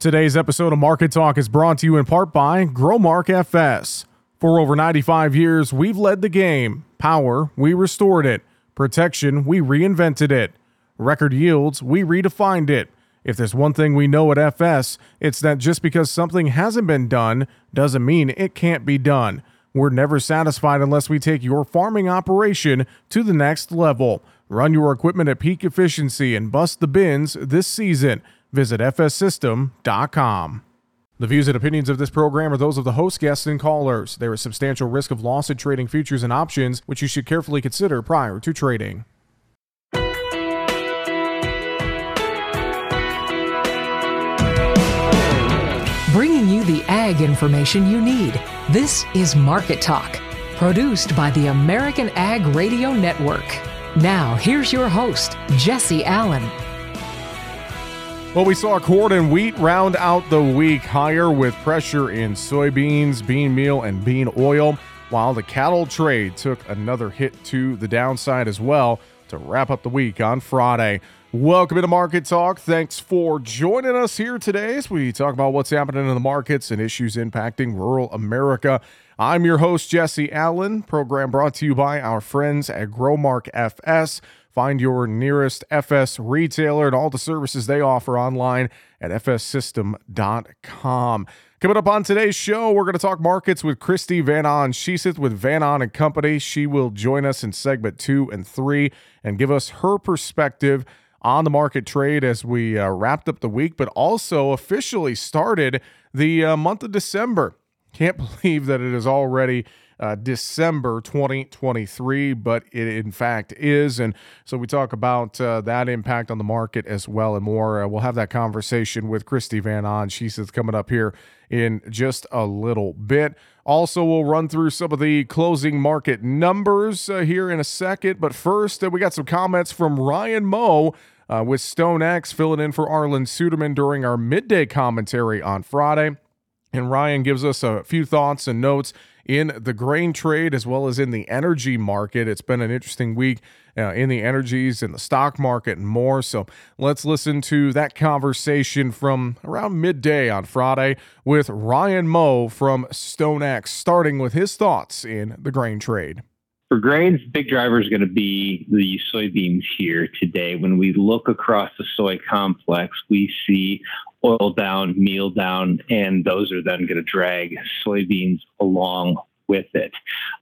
Today's episode of Market Talk is brought to you in part by Growmark FS. For over 95 years, we've led the game. Power, we restored it. Protection, we reinvented it. Record yields, we redefined it. If there's one thing we know at FS, it's that just because something hasn't been done doesn't mean it can't be done. We're never satisfied unless we take your farming operation to the next level. Run your equipment at peak efficiency and bust the bins this season. Visit fssystem.com. The views and opinions of this program are those of the host, guests, and callers. There is substantial risk of loss in trading futures and options, which you should carefully consider prior to trading. Bringing you the ag information you need. This is Market Talk, produced by the American Ag Radio Network. Now, here's your host, Jesse Allen. Well, we saw corn and wheat round out the week higher with pressure in soybeans, bean meal, and bean oil, while the cattle trade took another hit to the downside as well to wrap up the week on Friday. Welcome to Market Talk. Thanks for joining us here today as we talk about what's happening in the markets and issues impacting rural America. I'm your host, Jesse Allen. Program brought to you by our friends at Growmark FS. Find your nearest FS retailer and all the services they offer online at fssystem.com. Coming up on today's show, we're going to talk markets with Kristi Van Ahn-Kjeseth with Van Ahn and Company. She will join us in segment two and three and give us her perspective on the market trade as we uh, wrapped up the week, but also officially started the uh, month of December. Can't believe that it is already uh, December 2023, but it in fact is. And so we talk about uh, that impact on the market as well and more. Uh, we'll have that conversation with Kristi Van Ahn. She's coming up here in just a little bit. Also, we'll run through some of the closing market numbers uh, here in a second. But first, uh, we got some comments from Ryan Moe. Uh, with StoneX filling in for Arlan Suderman during our midday commentary on Friday. And Ryan gives us a few thoughts and notes in the grain trade as well as in the energy market. It's been an interesting week uh, in the energies and the stock market and more. So let's listen to that conversation from around midday on Friday with Ryan Moe from StoneX, starting with his thoughts in the grain trade. For grains, big driver is going to be the soybeans here today. When we look across the soy complex, we see oil down, meal down, and those are then going to drag soybeans along with it.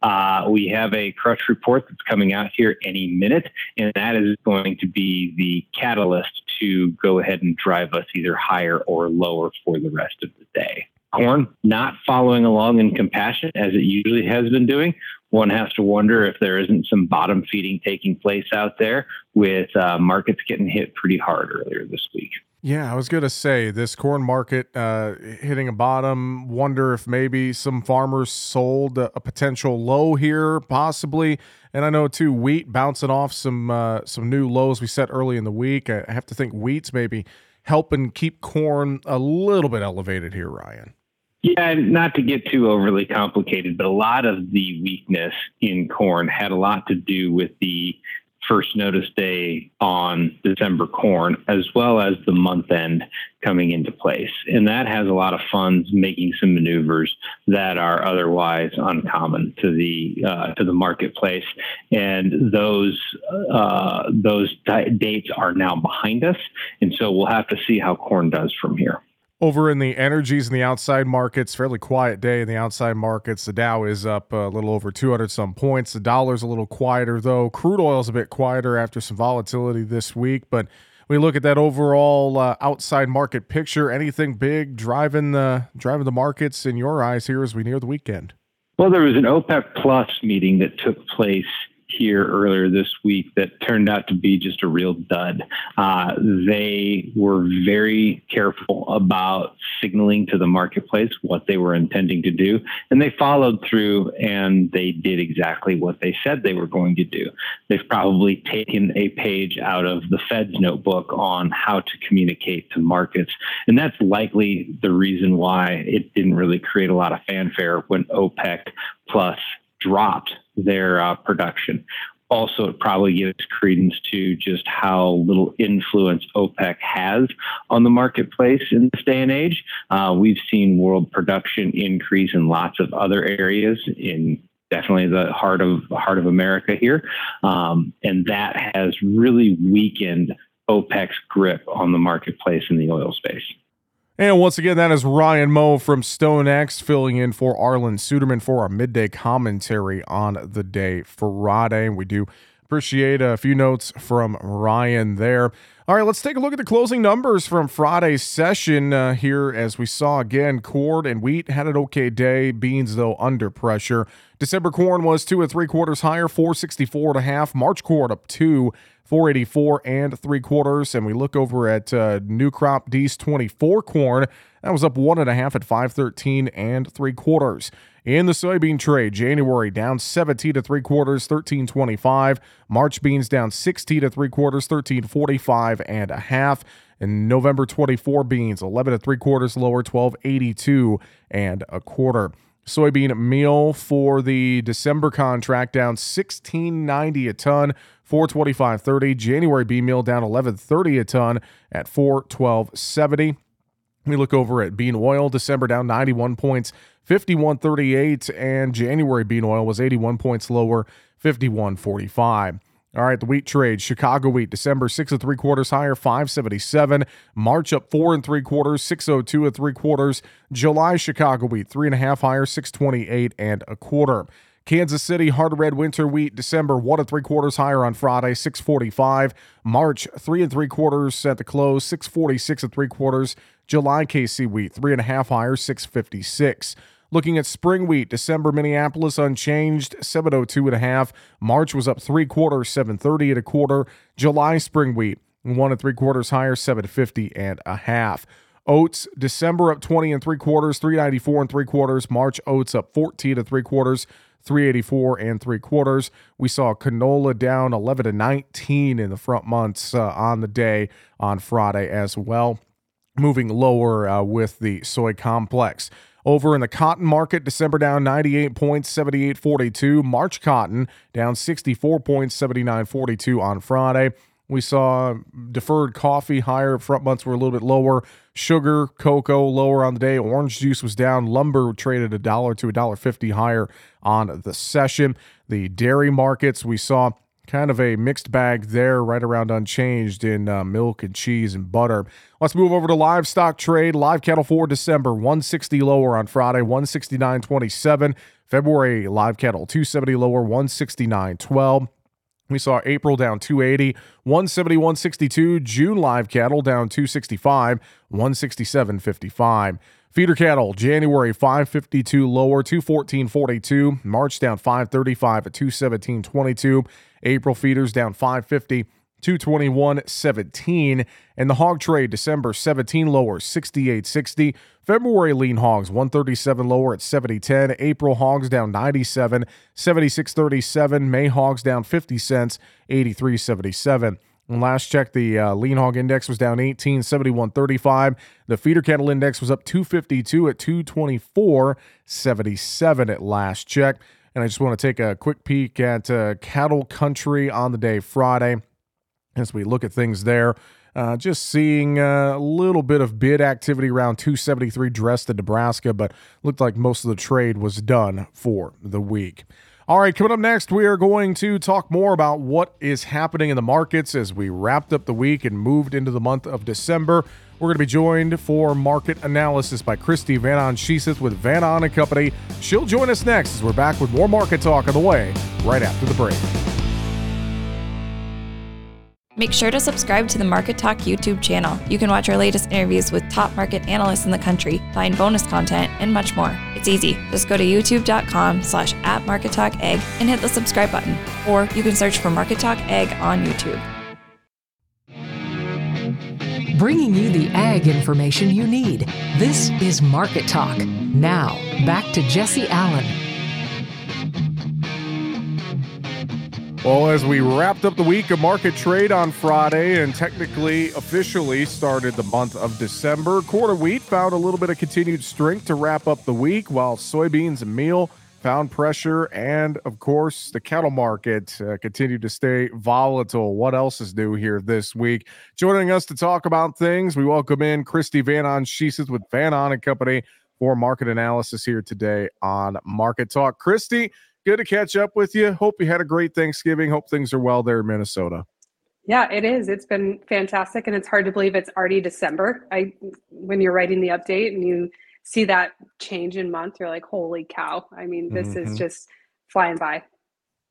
Uh, we have a crush report that's coming out here any minute, and that is going to be the catalyst to go ahead and drive us either higher or lower for the rest of the day. Corn not following along in compassion as it usually has been doing. One has to wonder if there isn't some bottom feeding taking place out there with uh, markets getting hit pretty hard earlier this week. Yeah, I was going to say this corn market uh, hitting a bottom. Wonder if maybe some farmers sold a, a, potential low here, possibly. And I know too, wheat bouncing off some uh, some new lows we set early in the week. I have to think wheat's maybe helping keep corn a little bit elevated here, Ryan. Yeah, not to get too overly complicated, but a lot of the weakness in corn had a lot to do with the first notice day on December corn, as well as the month end coming into place. And that has a lot of funds making some maneuvers that are otherwise uncommon to the uh, to the marketplace. And those uh, those dates are now behind us, and so we'll have to see how corn does from here. Over in the energies and the outside markets, fairly quiet day in the outside markets. The Dow is up a little over 200 some points. The dollar's a little quieter though. Crude oil's a bit quieter after some volatility this week, but we look at that overall uh, outside market picture. Anything big driving the driving the markets in your eyes here as we near the weekend? Well, there was an OPEC Plus meeting that took place here earlier this week that turned out to be just a real dud. Uh, they were very careful about signaling to the marketplace what they were intending to do, and they followed through and they did exactly what they said they were going to do. They've probably taken a page out of the Fed's notebook on how to communicate to markets, and that's likely the reason why it didn't really create a lot of fanfare when OPEC plus dropped their uh, production. also it probably gives credence to just how little influence OPEC has on the marketplace in this day and age. Uh, we've seen world production increase in lots of other areas in definitely the heart of heart of America here, um, and that has really weakened OPEC's grip on the marketplace in the oil space. And once again, that is Ryan Moe from StoneX filling in for Arlan Suderman for our midday commentary on the day Friday. We do appreciate a few notes from Ryan there. All right, let's take a look at the closing numbers from Friday's session uh, here. As we saw again, corn and wheat had an okay day. Beans, though, under pressure. December corn was two and three quarters higher, 464 and a half. March corn up two 484 and three quarters. And we look over at uh, new crop D's 24 corn. That was up one and a half at 513 and three quarters. In the soybean trade, January down 17 to three quarters, 1325. March beans down 60 to three quarters, 1345 and a half. And November 24 beans 11 to three quarters lower, 1282 and a quarter. Soybean meal for the December contract down 1690 a ton, 425.30. January B meal down 11.30 a ton at 412.70. We look over at bean oil. December down 91 points, 51.38, and January bean oil was 81 points lower, 51.45. All right, the wheat trade. Chicago wheat, December six and three quarters higher, five seventy seven. March up four and three quarters, six oh two and three quarters. July Chicago wheat three and a half higher, six twenty eight and a quarter. Kansas City hard red winter wheat December one and three quarters higher on Friday, six forty five. March three and three quarters at the close, six forty six and three quarters. July KC wheat three and a half higher, six fifty six. Looking at spring wheat, December Minneapolis unchanged, 702 and a half. March was up three quarters, 730 and a quarter. July spring wheat, one and three quarters higher, 750 and a half. Oats, December up 20 and three quarters, 394 and three quarters. March oats up 14 and three quarters, 384 and three quarters. We saw canola down 11 to 19 in the front months uh, on the day on Friday as well. Moving lower uh, with the soy complex. Over in the cotton market, December down 98 points, 78.42. March cotton down 64 points, 79.42 on Friday. We saw deferred coffee higher. Front months were a little bit lower. Sugar, cocoa lower on the day. Orange juice was down. Lumber traded a dollar to a dollar fifty higher on the session. The dairy markets we saw kind of a mixed bag there, right around unchanged in uh, milk and cheese and butter. Let's move over to livestock trade. Live cattle for December 160 lower on Friday, 169.27. February live cattle 270 lower, 169.12. We saw April down 280, 170, 162. June live cattle down 265, 167.55. Feeder cattle, January 552 lower, 214.42. March down 535 at 217.22. April feeders down 550, 221.17. And the hog trade, December 17 lower, 68.60. February lean hogs 137 lower at 70.10. April hogs down 97, 76.37. May hogs down 50 cents, 83.77. And last check, the uh, lean hog index was down 18, 71.35. The feeder cattle index was up 252 at 224.77 at last check. And I just want to take a quick peek at uh, cattle country on the day Friday as we look at things there. Uh, just seeing a little bit of bid activity around 273 dressed in Nebraska, but looked like most of the trade was done for the week. All right, coming up next, we are going to talk more about what is happening in the markets as we wrapped up the week and moved into the month of December. We're going to be joined for market analysis by Kristi Van Ahn with Van Ahn and Company. She'll join us next as we're back with more market talk on the way right after the break. Make sure to subscribe to the Market Talk YouTube channel. You can watch our latest interviews with top market analysts in the country, find bonus content, and much more. It's easy. Just go to youtube.com slash at Market Talk Ag and hit the subscribe button. Or you can search for Market Talk Ag on YouTube. Bringing you the ag information you need. This is Market Talk. Now, back to Jesse Allen. Well, as we wrapped up the week of market trade on Friday and technically officially started the month of December, quarter wheat found a little bit of continued strength to wrap up the week, while soybeans and meal pound pressure, and of course, the cattle market uh, to stay volatile. What else is new here this week? Joining us to talk about things, we welcome in Kristi Van Ahn. She's with Van Ahn and Company for market analysis here today on Market Talk. Kristi, good to catch up with you. Hope you had a great Thanksgiving. Hope things are well there in Minnesota. Yeah, it is. It's been fantastic, and it's hard to believe it's already December. I when you're writing the update and you see that change in month, you're like, holy cow. I mean, this mm-hmm. is just flying by.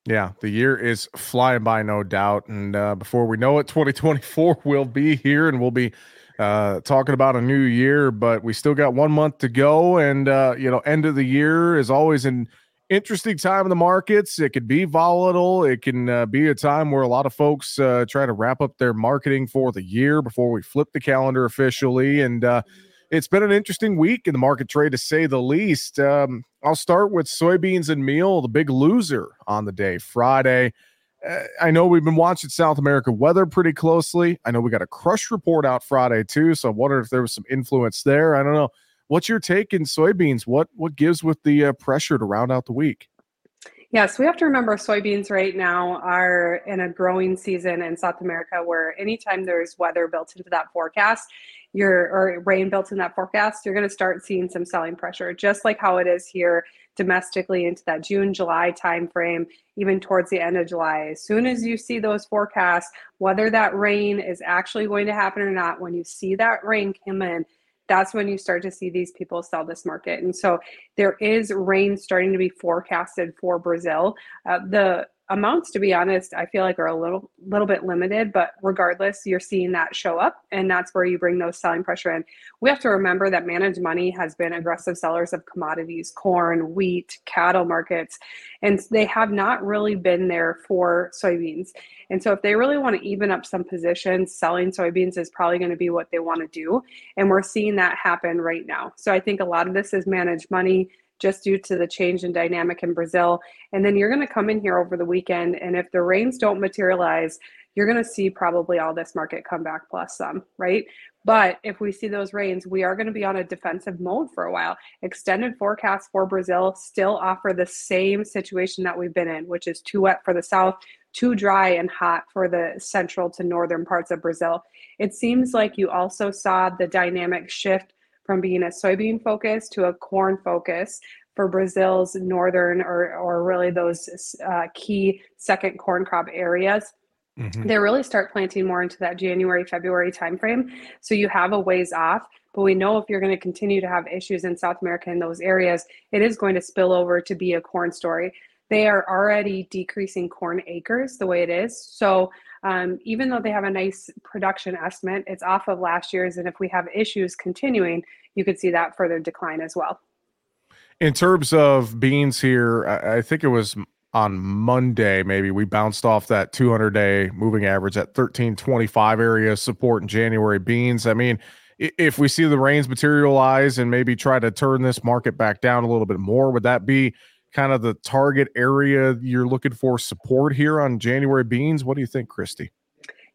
Yeah, the year is flying by, no doubt. And uh, before we know it, 2024 will be here and we'll be uh, talking about a new year, but we still got one month to go. And, uh, you know, end of the year is always an interesting time in the markets. It could be volatile. It can uh, be a time where a lot of folks uh, try to wrap up their marketing for the year before we flip the calendar officially. And, uh, it's been an interesting week in the market trade to say the least. Um, I'll start with soybeans and meal, the big loser on the day, Friday. Uh, I know we've been watching South America weather pretty closely. I know we got a crush report out Friday too, so I wonder if there was some influence there. I don't know. What's your take in soybeans? What what gives with the uh, pressure to round out the week? Yes, we have to remember soybeans right now are in a growing season in South America where anytime there's weather built into that forecast, you're or rain built in that forecast, you're going to start seeing some selling pressure, just like how it is here domestically into that June, July timeframe, even towards the end of July. As soon as you see those forecasts, whether that rain is actually going to happen or not, when you see that rain come in, that's when you start to see these people sell this market. And so there is rain starting to be forecasted for Brazil. Uh, the amounts to be honest i feel like are a little little bit limited but regardless you're seeing that show up and that's where you bring those selling pressure in. We have to remember that managed money has been aggressive sellers of commodities corn wheat cattle markets and they have not really been there for soybeans. And so if they really want to even up some positions selling soybeans is probably going to be what they want to do and we're seeing that happen right now. So i think a lot of this is managed money just due to the change in dynamic in Brazil. And then you're going to come in here over the weekend, and if the rains don't materialize, you're going to see probably all this market come back plus some, right? But if we see those rains, we are going to be on a defensive mode for a while. Extended forecasts for Brazil still offer the same situation that we've been in, which is too wet for the south, too dry and hot for the central to northern parts of Brazil. It seems like you also saw the dynamic shift from being a soybean focus to a corn focus for Brazil's northern or, or really those uh, key second corn crop areas. Mm-hmm. They really start planting more into that January, February timeframe. So you have a ways off, but we know if you're going to continue to have issues in South America in those areas, it is going to spill over to be a corn story. They are already decreasing corn acres the way it is. So um, even though they have a nice production estimate, it's off of last year's. And if we have issues continuing, you could see that further decline as well. In terms of beans here, I, think it was on Monday, maybe we bounced off that 200 day moving average at 1325 area support in January beans. I mean, if we see the rains materialize and maybe try to turn this market back down a little bit more, would that be kind of the target area you're looking for support here on January beans? What do you think, Kristi?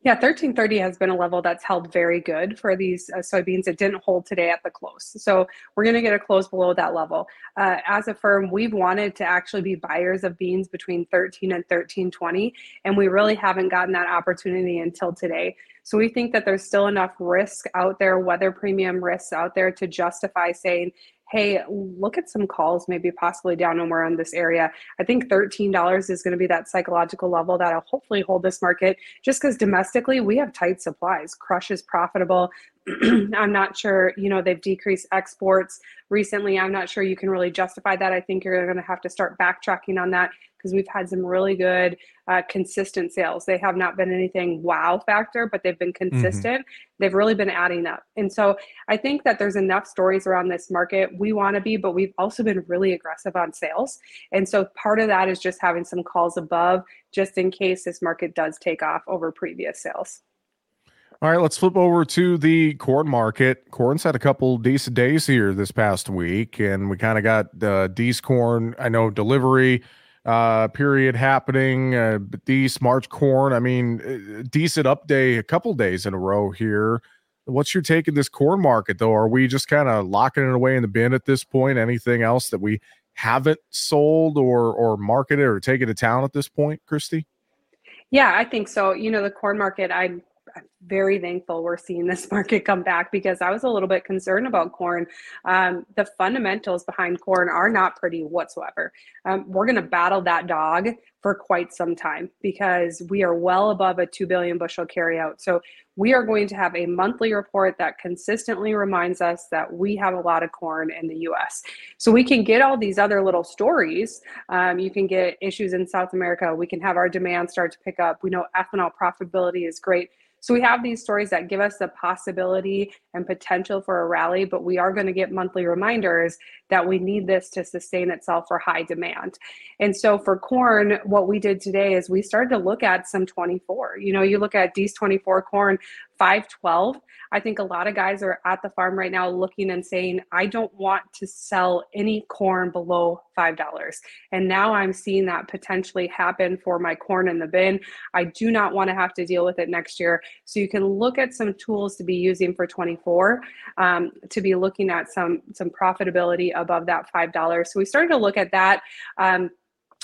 Yeah, 1330 has been a level that's held very good for these uh, soybeans. It didn't hold today at the close. So we're going to get a close below that level. Uh, as a firm, we've wanted to actually be buyers of beans between 13 and 1320, and we really haven't gotten that opportunity until today. So we think that there's still enough risk out there, weather premium risks out there to justify saying, hey, look at some calls, maybe possibly down and we're in this area. I think $13 is going to be that psychological level that'll hopefully hold this market just because domestically we have tight supplies. Crush is profitable. I'm not sure, you know, they've decreased exports recently. I'm not sure you can really justify that. I think you're going to have to start backtracking on that because we've had some really good uh, consistent sales. They have not been anything wow factor, but they've been mm-hmm. consistent. Mm-hmm. They've really been adding up. And so I think that there's enough stories around this market. We want to be, but we've also been really aggressive on sales. And so part of that is just having some calls above just in case this market does take off over previous sales. All right, let's flip over to the corn market. Corn's had a couple decent days here this past week, and we kind of got the uh, Dees corn. I know delivery uh, period happening. Uh, these March corn, I mean, uh, decent up day a couple days in a row here. What's your take in this corn market, though? Are we just kind of locking it away in the bin at this point? Anything else that we haven't sold or or marketed or taken to town at this point, Kristi? Yeah, I think so. You know, the corn market, I I'm very thankful we're seeing this market come back because I was a little bit concerned about corn. Um, the fundamentals behind corn are not pretty whatsoever. Um, we're going to battle that dog for quite some time because we are well above a 2 billion bushel carryout. So we are going to have a monthly report that consistently reminds us that we have a lot of corn in the US. So we can get all these other little stories. Um, you can get issues in South America. We can have our demand start to pick up. We know ethanol profitability is great. So we have these stories that give us the possibility and potential for a rally, but we are going to get monthly reminders that we need this to sustain itself for high demand. And so for corn, what we did today is we started to look at some 24. You know, you look at these 24 corn 512. I think a lot of guys are at the farm right now looking and saying, I don't want to sell any corn below $5. And now I'm seeing that potentially happen for my corn in the bin. I do not want to have to deal with it next year. So you can look at some tools to be using for 24 um, to be looking at some some profitability above that $5. So we started to look at that. Um,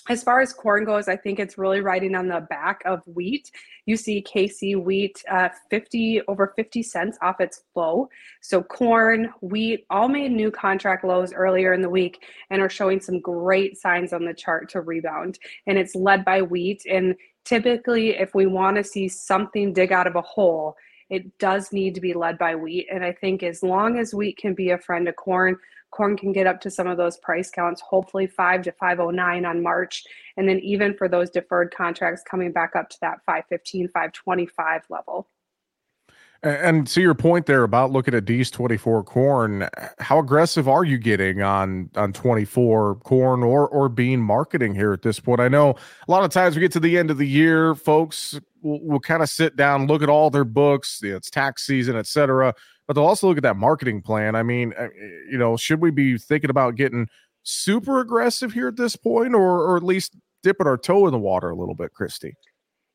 as far as corn goes, I think it's really riding on the back of wheat. You see KC wheat uh, 50 over 50 cents off its low. So corn, wheat, all made new contract lows earlier in the week and are showing some great signs on the chart to rebound. And it's led by wheat. And typically, if we want to see something dig out of a hole, it does need to be led by wheat. And I think as long as wheat can be a friend of corn, corn can get up to some of those price counts, hopefully 5 to 509 on March. And then even for those deferred contracts coming back up to that 515, 525 level. And to your point there about looking at D's 24 corn, how aggressive are you getting on on 24 corn or or bean marketing here at this point? I know a lot of times we get to the end of the year, folks will, will kind of sit down, look at all their books, it's tax season, et cetera, but they'll also look at that marketing plan. I mean, uh, you know, should we be thinking about getting super aggressive here at this point or or at least dipping our toe in the water a little bit, Kristi?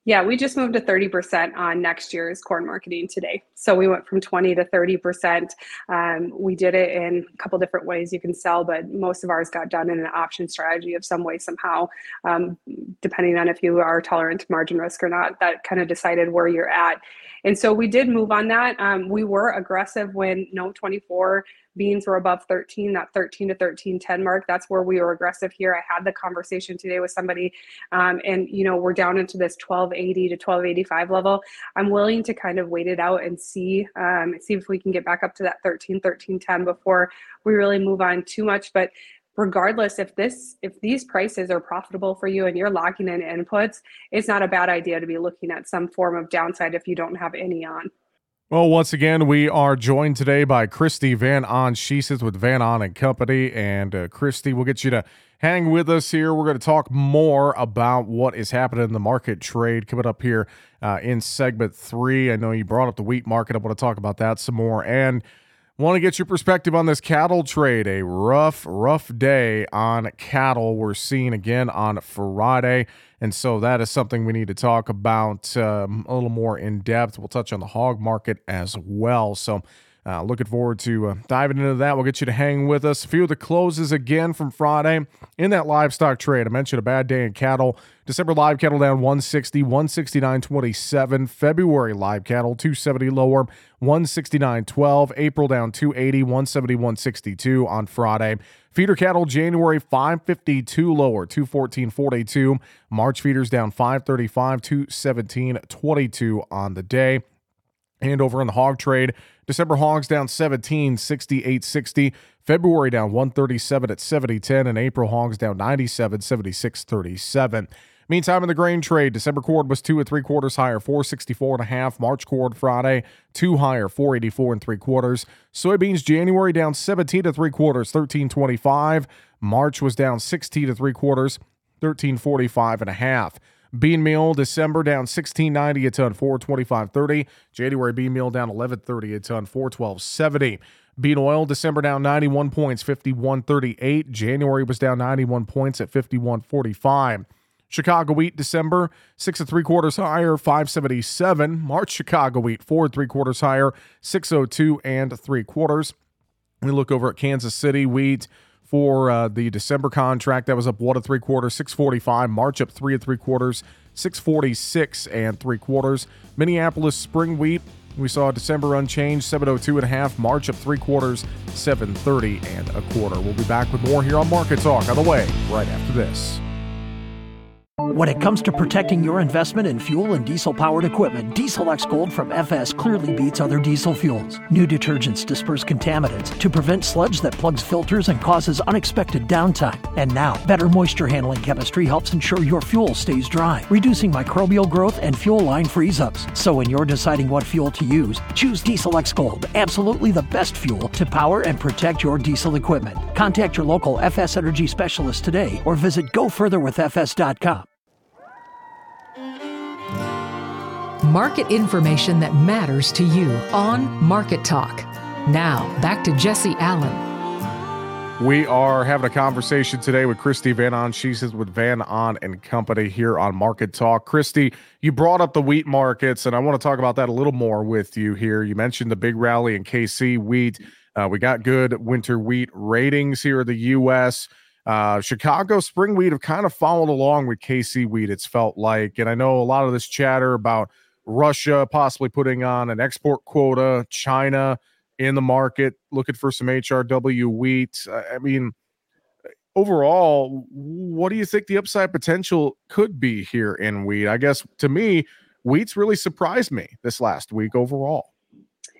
Yeah, we just moved to 30% on next year's corn marketing today. So we went from 20 to 30%. Um, we did it in a couple different ways you can sell, but most of ours got done in an option strategy of some way, somehow, um, depending on if you are tolerant to margin risk or not. That kind of decided where you're at. And so we did move on that. Um, we were aggressive when no 24 beans were above 13, that 13 to 13, 10 mark. That's where we were aggressive here. I had the conversation today with somebody, um, and you know, we're down into this 1280 to 1285 level. I'm willing to kind of wait it out and see, um, see if we can get back up to that 13, 13, 10 before we really move on too much. But regardless if this if these prices are profitable for you and you're locking in inputs it's not a bad idea to be looking at some form of downside if you don't have any on well, once again, we are joined today by Kristi Van Ahn. She sits with Van Ahn and Company. And uh, Kristi, we'll get you to hang with us here. We're going to talk more about what is happening in the market trade coming up here uh, in segment three. I know you brought up the wheat market. I want to talk about that some more. And Want to get your perspective on this cattle trade. A rough, rough day on cattle we're seeing again on Friday. And so that is something we need to talk about um, a little more in depth. We'll touch on the hog market as well. So, uh, looking forward to uh, diving into that. We'll get you to hang with us. A few of the closes again from Friday in that livestock trade. I mentioned a bad day in cattle. December live cattle down 160, 169.27. February live cattle 270 lower, 169.12. April down 280, 171.62 on Friday. Feeder cattle January 552 lower, 214.42. March feeders down 535, 217.22 on the day. And over in the hog trade, December hogs down 17, 68, 60. February down 137 at 70, 10. And April hogs down 97, 76, 37. Meantime, in the grain trade, December cord was two and three quarters higher, 464 and a half. March cord Friday, two higher, 484 and three quarters. Soybeans January down 17 to three quarters, 1325. March was down 16 to three quarters, 1345 and a half. Bean meal December down 16.90 a ton, 425.30. January bean meal down 11.30 a ton, 412.70. Bean oil December down 91 points, 51.38. January was down 91 points at 51.45. Chicago wheat December six and three quarters higher, 577. March Chicago wheat four and three quarters higher, 602 and three quarters. We look over at Kansas City wheat for uh, the December contract. That was up one and three quarters, 645. March up three and three quarters, 646 and three quarters. Minneapolis spring wheat. We saw December unchanged, 702 and a half. March up three quarters, 730 and a quarter. We'll be back with more here on Market Talk on the way right after this. When it comes to protecting your investment in fuel and diesel powered equipment, Diesel X Gold from FS clearly beats other diesel fuels. New detergents disperse contaminants to prevent sludge that plugs filters and causes unexpected downtime. And now, better moisture handling chemistry helps ensure your fuel stays dry, reducing microbial growth and fuel line freeze ups. So when you're deciding what fuel to use, choose Diesel X Gold, absolutely the best fuel to power and protect your diesel equipment. Contact your local FS Energy specialist today or visit gofurtherwithfs.com. market information that matters to you on Market Talk. Now, back to Jesse Allen. We are having a conversation today with Kristi Van Ahn. She's with Van Ahn and Company here on Market Talk. Kristi, you brought up the wheat markets, and I want to talk about that a little more with you here. You mentioned the big rally in KC wheat. Uh, we got good winter wheat ratings here in the U.S. Uh, Chicago spring wheat have kind of followed along with KC wheat, it's felt like. And I know a lot of this chatter about Russia possibly putting on an export quota, China in the market looking for some HRW wheat. I mean, overall, what do you think the upside potential could be here in wheat? I guess to me, wheat's really surprised me this last week overall.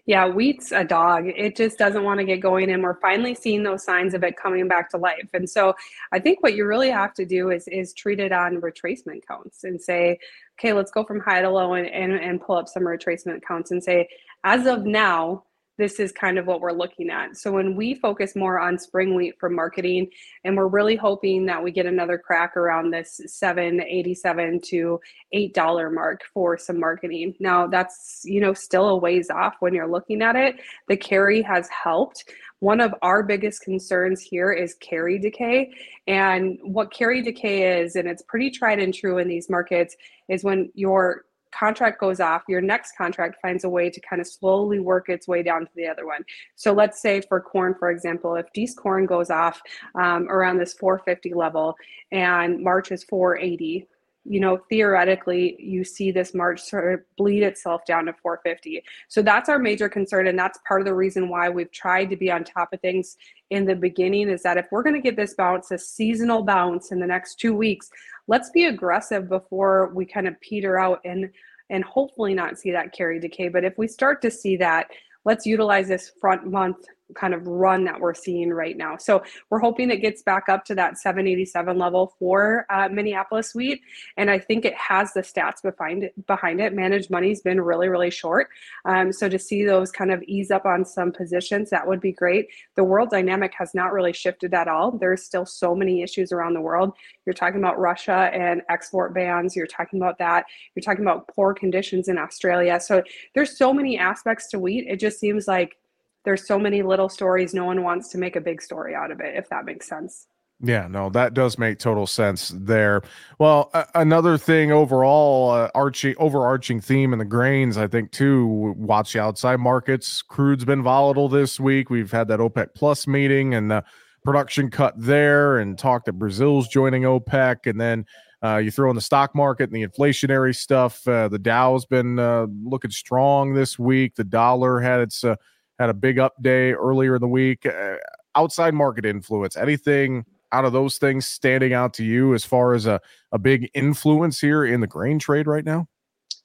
Yeah, wheat's a dog. It just doesn't want to get going, and we're finally seeing those signs of it coming back to life. And so, I think what you really have to do is is treat it on retracement counts and say, okay, let's go from high to low and and, and pull up some retracement counts and say, as of now, this is kind of what we're looking at. So when we focus more on spring wheat for marketing, and we're really hoping that we get another crack around this 787 to $8 mark for some marketing. Now that's, you know, still a ways off when you're looking at it. The carry has helped. One of our biggest concerns here is carry decay. And what carry decay is, and it's pretty tried and true in these markets, is when your contract goes off, your next contract finds a way to kind of slowly work its way down to the other one. So let's say for corn, for example, if Dees corn goes off um, around this 450 level and March is 480, you know, theoretically, you see this March sort of bleed itself down to 450. So that's our major concern. And that's part of the reason why we've tried to be on top of things in the beginning is that if we're going to get this bounce, a seasonal bounce in the next two weeks, let's be aggressive before we kind of peter out and and hopefully not see that carry decay. But if we start to see that, let's utilize this front month kind of run that we're seeing right now. So we're hoping it gets back up to that 787 level for uh, Minneapolis wheat, and I think it has the stats behind it. Behind it, managed money's been really really short. Um, so to see those kind of ease up on some positions, that would be great. The world dynamic has not really shifted at all. There's still so many issues around the world. You're talking about Russia and export bans. You're talking about that. You're talking about poor conditions in Australia. So there's so many aspects to wheat. It just seems like there's so many little stories no one wants to make a big story out of it if that makes sense yeah, no, that does make total sense there. Well, uh, another thing overall, uh, arching overarching theme in the grains, I think too. Watch the outside markets. Crude's been volatile this week. We've had that OPEC Plus meeting and the production cut there, and talk that Brazil's joining OPEC, and then uh, you throw in the stock market and the inflationary stuff. Uh, the Dow's been uh, looking strong this week. The dollar had its uh, had a big up day earlier in the week. Uh, outside market influence, anything out of those things standing out to you as far as a, a big influence here in the grain trade right now?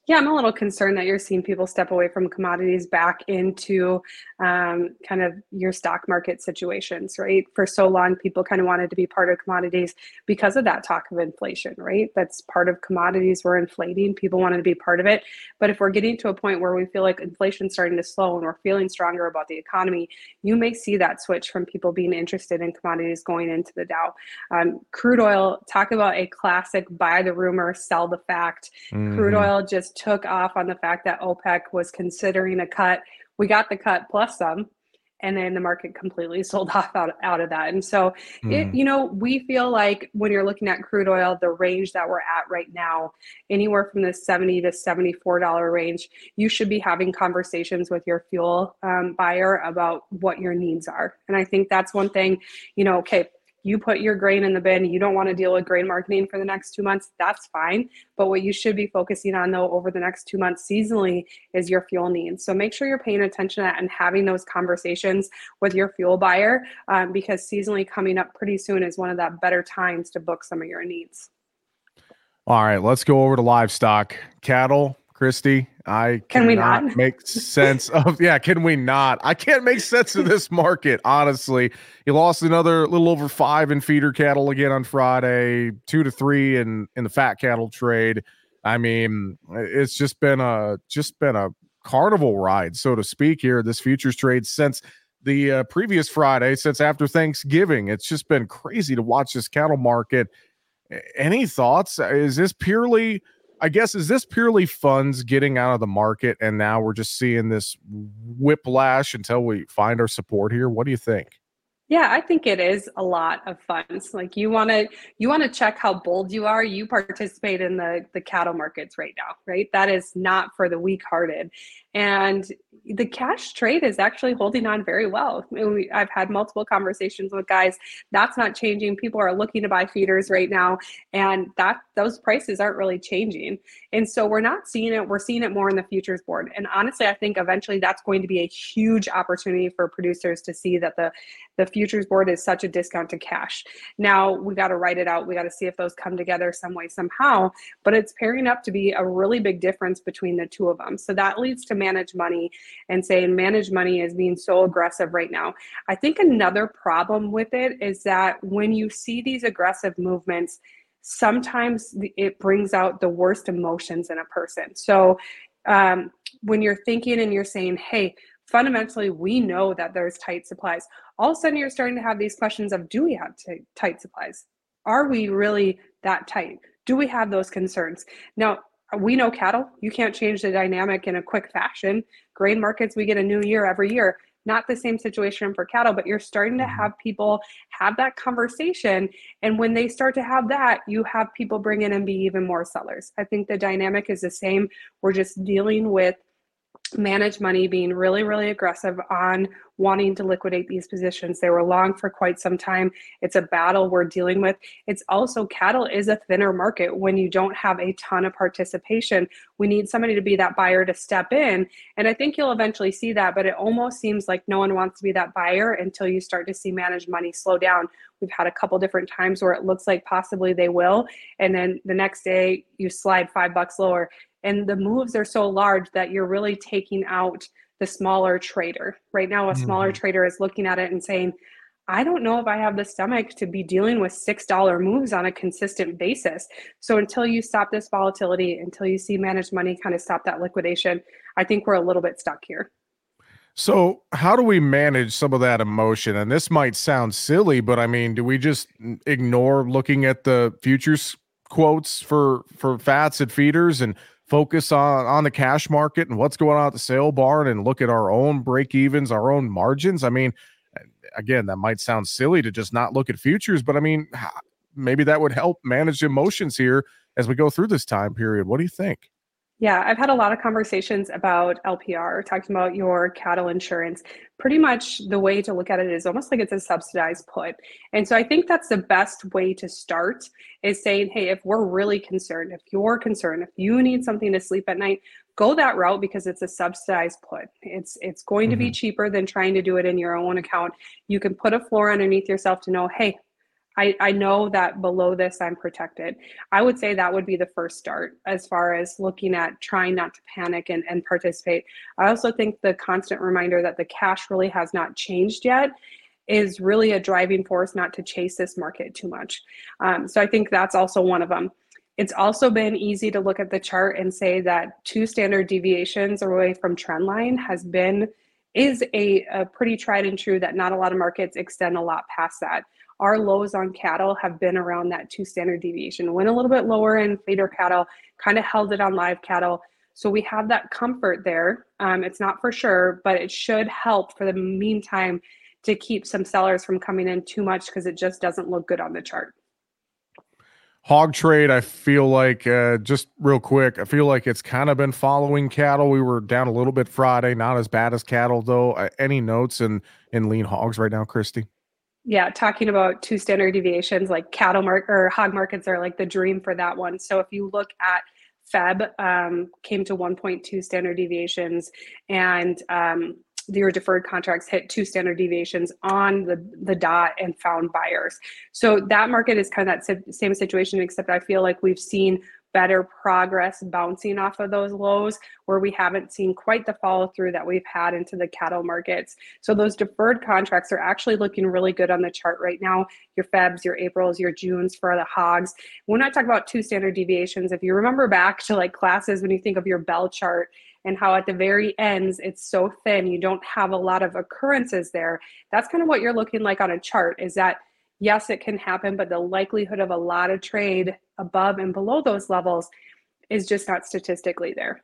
Yeah, I'm a little concerned that you're seeing people step away from commodities back into um, kind of your stock market situations, right? For so long, people kind of wanted to be part of commodities because of that talk of inflation, right? That's part of commodities were inflating. People wanted to be part of it. But if we're getting to a point where we feel like inflation's starting to slow and we're feeling stronger about the economy, you may see that switch from people being interested in commodities going into the Dow. Um, crude oil, talk about a classic buy the rumor, sell the fact. Mm-hmm. Crude oil just took off on the fact that OPEC was considering a cut. We got the cut plus some, and then the market completely sold off out, out of that. And so, mm. it, you know, we feel like when you're looking at crude oil, the range that we're at right now, anywhere from the 70 to $74 range, you should be having conversations with your fuel um, buyer about what your needs are. And I think that's one thing, you know, okay, you put your grain in the bin, you don't want to deal with grain marketing for the next two months, that's fine. But what you should be focusing on though over the next two months seasonally is your fuel needs. So make sure you're paying attention to that and having those conversations with your fuel buyer um, because seasonally coming up pretty soon is one of that better times to book some of your needs. All right, let's go over to livestock. Cattle, Kristi, I can we not make sense of yeah, can we not? I can't make sense of this market, honestly. He lost another little over five in feeder cattle again on Friday, two to three in in the fat cattle trade. I mean, it's just been a just been a carnival ride, so to speak, here, this futures trade since the uh, previous Friday, since after Thanksgiving. It's just been crazy to watch this cattle market any thoughts? Is this purely, I guess, is this purely funds getting out of the market and now we're just seeing this whiplash until we find our support here? What do you think? Yeah, I think it is a lot of funds. Like you want to you want to check how bold you are. You participate in the the cattle markets right now, right? That is not for the weak-hearted. And the cash trade is actually holding on very well. I've had multiple conversations with guys. That's not changing. People are looking to buy feeders right now, and that those prices aren't really changing. And so we're not seeing it. We're seeing it more in the futures board. And honestly, I think eventually that's going to be a huge opportunity for producers to see that the the futures board is such a discount to cash. Now we got to write it out. We got to see if those come together some way somehow. But it's pairing up to be a really big difference between the two of them. So that leads to manage money and saying manage money is being so aggressive right now. I think another problem with it is that when you see these aggressive movements, sometimes it brings out the worst emotions in a person. So um, when you're thinking and you're saying, hey, fundamentally we know that there's tight supplies all of a sudden you're starting to have these questions of do we have t- tight supplies are we really that tight do we have those concerns now we know cattle. You can't change the dynamic in a quick fashion. Grain markets we get a new year every year. Not the same situation for cattle but you're starting to mm-hmm. have people have that conversation. And when they start to have that you have people bring in and be even more sellers. I think the dynamic is the same. We're just dealing with manage money being really really aggressive on wanting to liquidate these positions. They were long for quite some time. It's a battle we're dealing with. It's also cattle is a thinner market. When you don't have a ton of participation we need somebody to be that buyer to step in. And i think you'll eventually see that but it almost seems like no one wants to be that buyer until you start to see managed money slow down. We've had a couple different times where it looks like possibly they will and then the next day you slide five bucks lower and the moves are so large that you're really taking out the smaller trader. Right now, a smaller mm-hmm. trader is looking at it and saying, I don't know if I have the stomach to be dealing with $6 moves on a consistent basis. So until you stop this volatility, until you see managed money kind of stop that liquidation, I think we're a little bit stuck here. So, how do we manage some of that emotion? And this might sound silly, but I mean, do we just ignore looking at the futures quotes for for fats and feeders and focus on on the cash market and what's going on at the sale barn and look at our own break evens, our own margins. I mean, again, that might sound silly to just not look at futures, but I mean, maybe that would help manage emotions here as we go through this time period. What do you think? Yeah, I've had a lot of conversations about LPR, talking about your cattle insurance. Pretty much the way to look at it is almost like it's a subsidized put. And so I think that's the best way to start is saying, hey, if we're really concerned, if you're concerned, if you need something to sleep at night, go that route because it's a subsidized put. It's it's going mm-hmm. to be mm-hmm. cheaper than trying to do it in your own account. You can put a floor underneath yourself to know, hey, I, I know that below this I'm protected. I would say that would be the first start as far as looking at trying not to panic and, and participate. I also think the constant reminder that the cash really has not changed yet is really a driving force not to chase this market too much. Um, so I think that's also one of them. It's also been easy to look at the chart and say that two standard deviations away from trend line has been is a, a pretty tried and true that not a lot of markets extend a lot past that our lows on cattle have been around that two standard deviation. Went a little bit lower in feeder cattle, kind of held it on live cattle. So we have that comfort there. Um, it's not for sure, but it should help for the meantime to keep some sellers from coming in too much because it just doesn't look good on the chart. Hog trade, I feel like, uh, just real quick, I feel like it's kind of been following cattle. We were down a little bit Friday, not as bad as cattle though. Uh, any notes in in lean hogs right now, Kristi? yeah, talking about two standard deviations, like cattle market or hog markets are like the dream for that one. So if you look at Feb, um, came to 1.2 standard deviations, and um, your deferred contracts hit two standard deviations on the, the dot and found buyers. So that market is kind of that same situation, except I feel like we've seen better progress bouncing off of those lows where we haven't seen quite the follow through that we've had into the cattle markets. So those deferred contracts are actually looking really good on the chart right now. Your Febs, your Aprils, your Junes for the hogs. When I talk about two standard deviations, if you remember back to like classes when you think of your bell chart and how at the very ends it's so thin, you don't have a lot of occurrences there. That's kind of what you're looking like on a chart is that yes, it can happen, but the likelihood of a lot of trade above and below those levels is just not statistically there.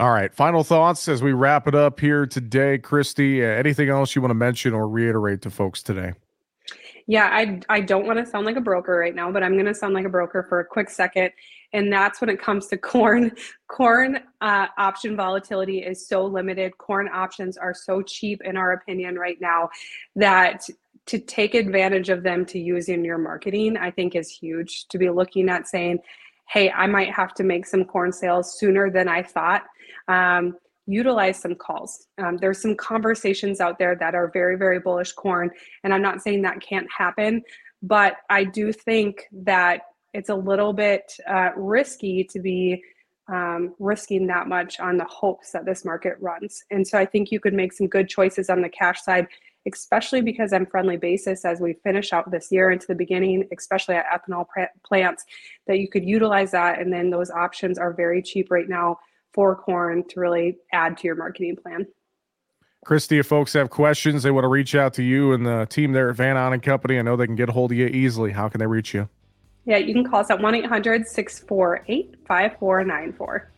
All right. Final thoughts as we wrap it up here today, Kristi. Uh, anything else you want to mention or reiterate to folks today? Yeah, I, I don't want to sound like a broker right now, but I'm going to sound like a broker for a quick second. And that's when it comes to corn. Corn uh, option volatility is so limited. Corn options are so cheap, in our opinion, right now that to take advantage of them to use in your marketing, I think is huge. To be looking at saying, hey, I might have to make some corn sales sooner than I thought. Um, utilize some calls. Um, there's some conversations out there that are very, very bullish corn. And I'm not saying that can't happen, but I do think that it's a little bit uh, risky to be um, risking that much on the hopes that this market runs. And so I think you could make some good choices on the cash side especially because I'm friendly basis as we finish out this year into the beginning, especially at ethanol plants, that you could utilize that. And then those options are very cheap right now for corn to really add to your marketing plan. Kristi, if folks have questions, they want to reach out to you and the team there at Van Ahn and Company. I know they can get a hold of you easily. How can they reach you? Yeah, you can call us at 1 800 648 5494.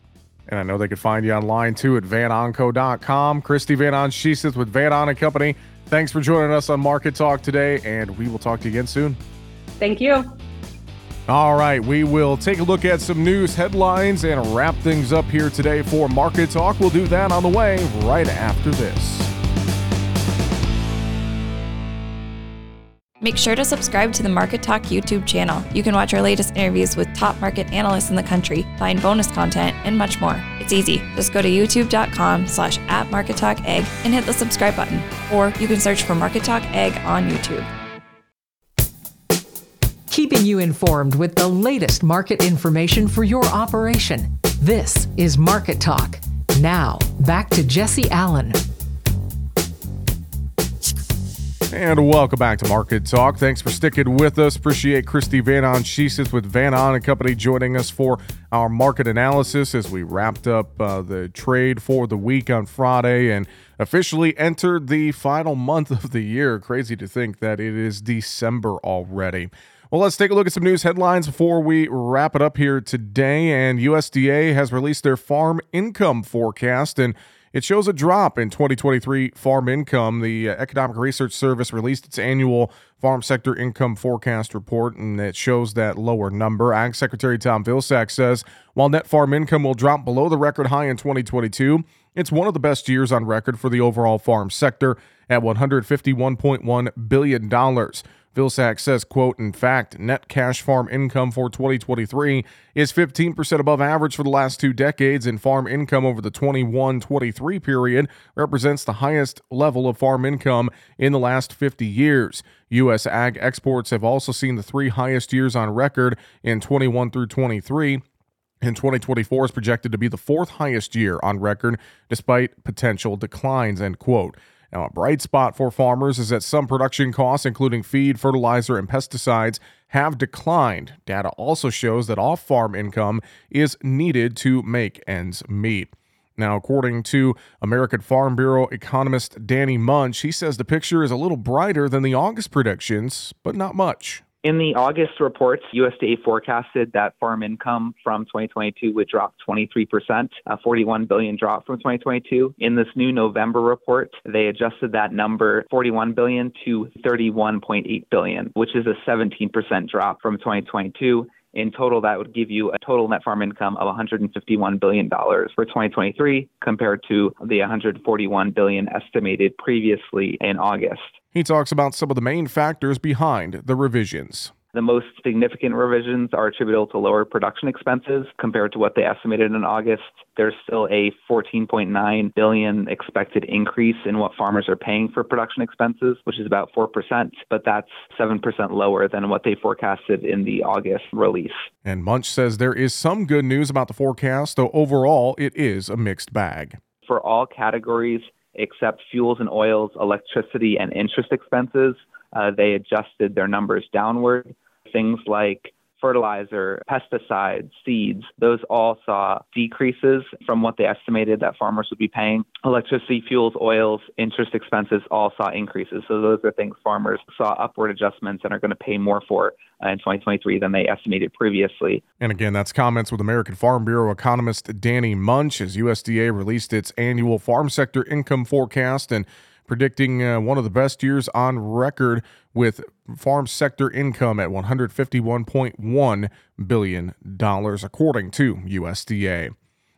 And I know they can find you online too at vanahnco.com. Kristi Van Ahn, with Van Ahn and Company. Thanks for joining us on Market Talk today, and we will talk to you again soon. Thank you. All right, we will take a look at some news headlines and wrap things up here today for Market Talk. We'll do that on the way right after this. Make sure to subscribe to the Market Talk YouTube channel. You can watch our latest interviews with top market analysts in the country, find bonus content, and much more. It's easy. Just go to youtube.com slash at Market Talk Ag and hit the subscribe button. Or you can search for Market Talk Ag on YouTube. Keeping you informed with the latest market information for your operation. This is Market Talk. Now, back to Jesse Allen. And welcome back to Market Talk. Thanks for sticking with us. Appreciate Kristi Van Ahn. She sits with Van Ahn and Company joining us for our market analysis as we wrapped up uh, the trade for the week on Friday and officially entered the final month of the year. Crazy to think that it is December already. Well, let's take a look at some news headlines before we wrap it up here today. And USDA has released their farm income forecast and it shows a drop in 2023 farm income. The uh, Economic Research Service released its annual farm sector income forecast report, and it shows that lower number. Ag Secretary Tom Vilsack says while net farm income will drop below the record high in 2022, it's one of the best years on record for the overall farm sector at $151.1 billion. Vilsack says, quote, in fact, net cash farm income for 2023 is 15% above average for the last two decades, and farm income over the 21 23 period represents the highest level of farm income in the last 50 years. U.S. ag exports have also seen the three highest years on record in 21 through 23 and 2024 is projected to be the fourth highest year on record despite potential declines end quote now, a bright spot for farmers is that some production costs, including feed, fertilizer, and pesticides, have declined. Data also shows that off farm income is needed to make ends meet. Now, according to American Farm Bureau economist Danny Munch, he says the picture is a little brighter than the August predictions, but not much. In the August reports, USDA forecasted that farm income from 2022 would drop 23%, a 41 billion drop from 2022. In this new November report, they adjusted that number 41 billion to 31.8 billion, which is a 17% drop from 2022. In total, that would give you a total net farm income of $151 billion for 2023 compared to the 141 billion estimated previously in August. He talks about some of the main factors behind the revisions. The most significant revisions are attributable to lower production expenses compared to what they estimated in August. There's still a 14.9 billion expected increase in what farmers are paying for production expenses, which is about 4%, but that's 7% lower than what they forecasted in the August release. And Munch says there is some good news about the forecast, though overall it is a mixed bag. For all categories except fuels and oils, electricity, and interest expenses, uh, they adjusted their numbers downward. Things like fertilizer, pesticides, seeds, those all saw decreases from what they estimated that farmers would be paying. Electricity, fuels, oils, interest expenses all saw increases. So those are things farmers saw upward adjustments and are going to pay more for uh, in 2023 than they estimated previously. And again, that's comments with American Farm Bureau economist Danny Munch as USDA released its annual farm sector income forecast and predicting uh, one of the best years on record with farm sector income at $151.1 billion, according to USDA.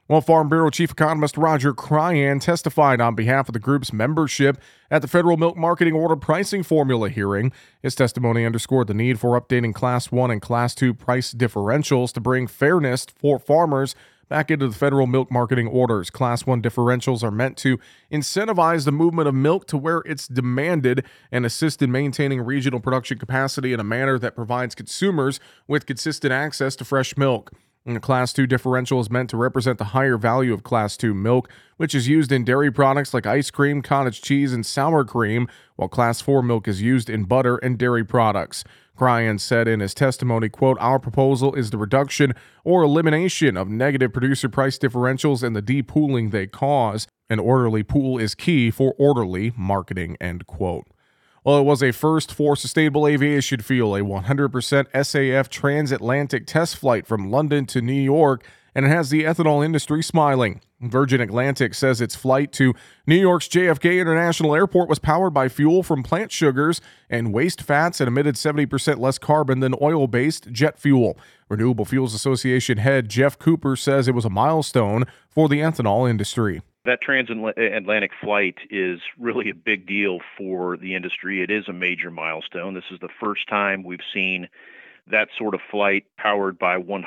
Well, Farm Bureau Chief Economist Roger Cryan testified on behalf of the group's membership at the Federal Milk Marketing Order Pricing Formula hearing. His testimony underscored the need for updating Class 1 and Class 2 price differentials to bring fairness for farmers back into the federal milk marketing orders. Class 1 differentials are meant to incentivize the movement of milk to where it's demanded and assist in maintaining regional production capacity in a manner that provides consumers with consistent access to fresh milk. And the Class 2 differential is meant to represent the higher value of Class 2 milk, which is used in dairy products like ice cream, cottage cheese, and sour cream, while Class 4 milk is used in butter and dairy products. Cryan said in his testimony, quote, Our proposal is the reduction or elimination of negative producer price differentials and the depooling they cause. An orderly pool is key for orderly marketing, end quote. Well, it was a first for sustainable aviation fuel, a 100% SAF transatlantic test flight from London to New York, and it has the ethanol industry smiling. Virgin Atlantic says its flight to New York's JFK International Airport was powered by fuel from plant sugars and waste fats and emitted 70% less carbon than oil based jet fuel. Renewable Fuels Association head Geoff Cooper says it was a milestone for the ethanol industry. That transatlantic flight is really a big deal for the industry. It is a major milestone. This is the first time we've seen that sort of flight powered by 100%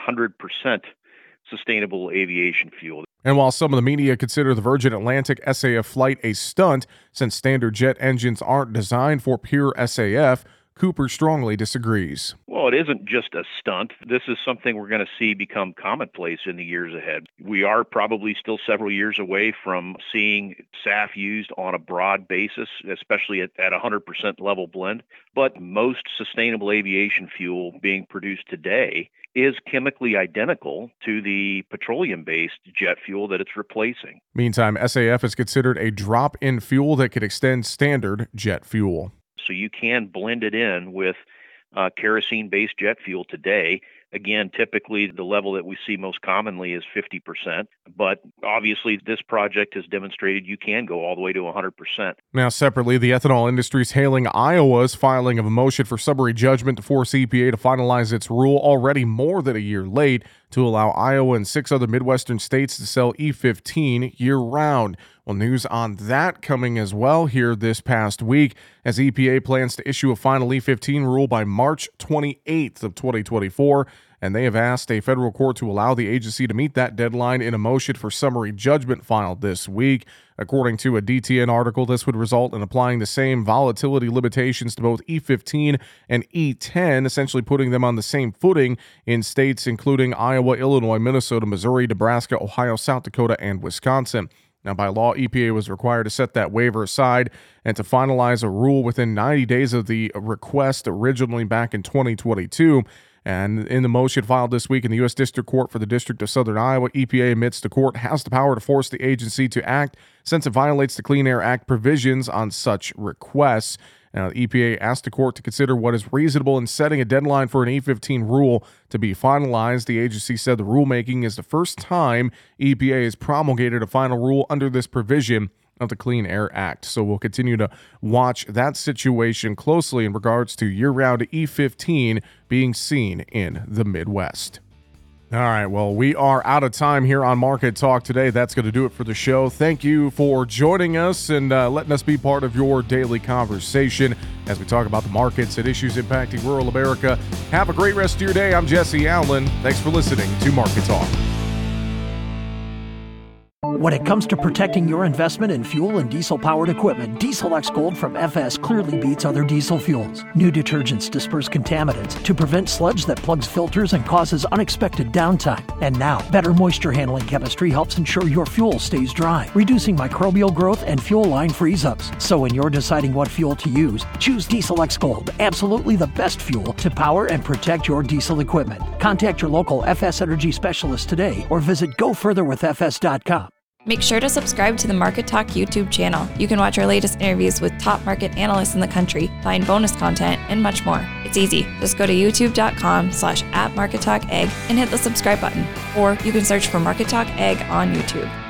sustainable aviation fuel. And while some of the media consider the Virgin Atlantic SAF flight a stunt, since standard jet engines aren't designed for pure SAF, Cooper strongly disagrees. Well, it isn't just a stunt. This is something we're going to see become commonplace in the years ahead. We are probably still several years away from seeing SAF used on a broad basis, especially at, at 100% level blend. But most sustainable aviation fuel being produced today is chemically identical to the petroleum based jet fuel that it's replacing. Meantime, SAF is considered a drop in fuel that could extend standard jet fuel. So you can blend it in with uh, kerosene based jet fuel today. Again, typically the level that we see most commonly is 50%, but obviously this project has demonstrated you can go all the way to 100%. Now, separately, the ethanol industry is hailing Iowa's filing of a motion for summary judgment to force EPA to finalize its rule already more than a year late to allow Iowa and six other Midwestern states to sell E15 year round. Well, news on that coming as well here this past week as EPA plans to issue a final E15 rule by March 28th of 2024 and they have asked a federal court to allow the agency to meet that deadline in a motion for summary judgment filed this week. According to a DTN article, this would result in applying the same volatility limitations to both E15 and E10, essentially putting them on the same footing in states including Iowa, Illinois, Minnesota, Missouri, Nebraska, Ohio, South Dakota, and Wisconsin. Now, by law, EPA was required to set that waiver aside and to finalize a rule within 90 days of the request originally back in 2022. And in the motion filed this week in the U.S. District Court for the District of Southern Iowa, EPA admits the court has the power to force the agency to act since it violates the Clean Air Act provisions on such requests. Now, the EPA asked the court to consider what is reasonable in setting a deadline for an E15 rule to be finalized. The agency said the rulemaking is the first time EPA has promulgated a final rule under this provision of the Clean Air Act. So we'll continue to watch that situation closely in regards to year round E15 being seen in the Midwest. All right. Well, we are out of time here on Market Talk today. That's going to do it for the show. Thank you for joining us and uh, letting us be part of your daily conversation as we talk about the markets and issues impacting rural America. Have a great rest of your day. I'm Jesse Allen. Thanks for listening to Market Talk. When it comes to protecting your investment in fuel and diesel powered equipment, Diesel X Gold from FS clearly beats other diesel fuels. New detergents disperse contaminants to prevent sludge that plugs filters and causes unexpected downtime. And now, better moisture handling chemistry helps ensure your fuel stays dry, reducing microbial growth and fuel line freeze ups. So when you're deciding what fuel to use, choose Diesel X Gold, absolutely the best fuel to power and protect your diesel equipment. Contact your local FS Energy specialist today or visit gofurtherwithfs.com. Make sure to subscribe to the Market Talk YouTube channel. You can watch our latest interviews with top market analysts in the country, find bonus content, and much more. It's easy. Just go to youtube.com slash at Market Talk Ag and hit the subscribe button. Or you can search for Market Talk Ag on YouTube.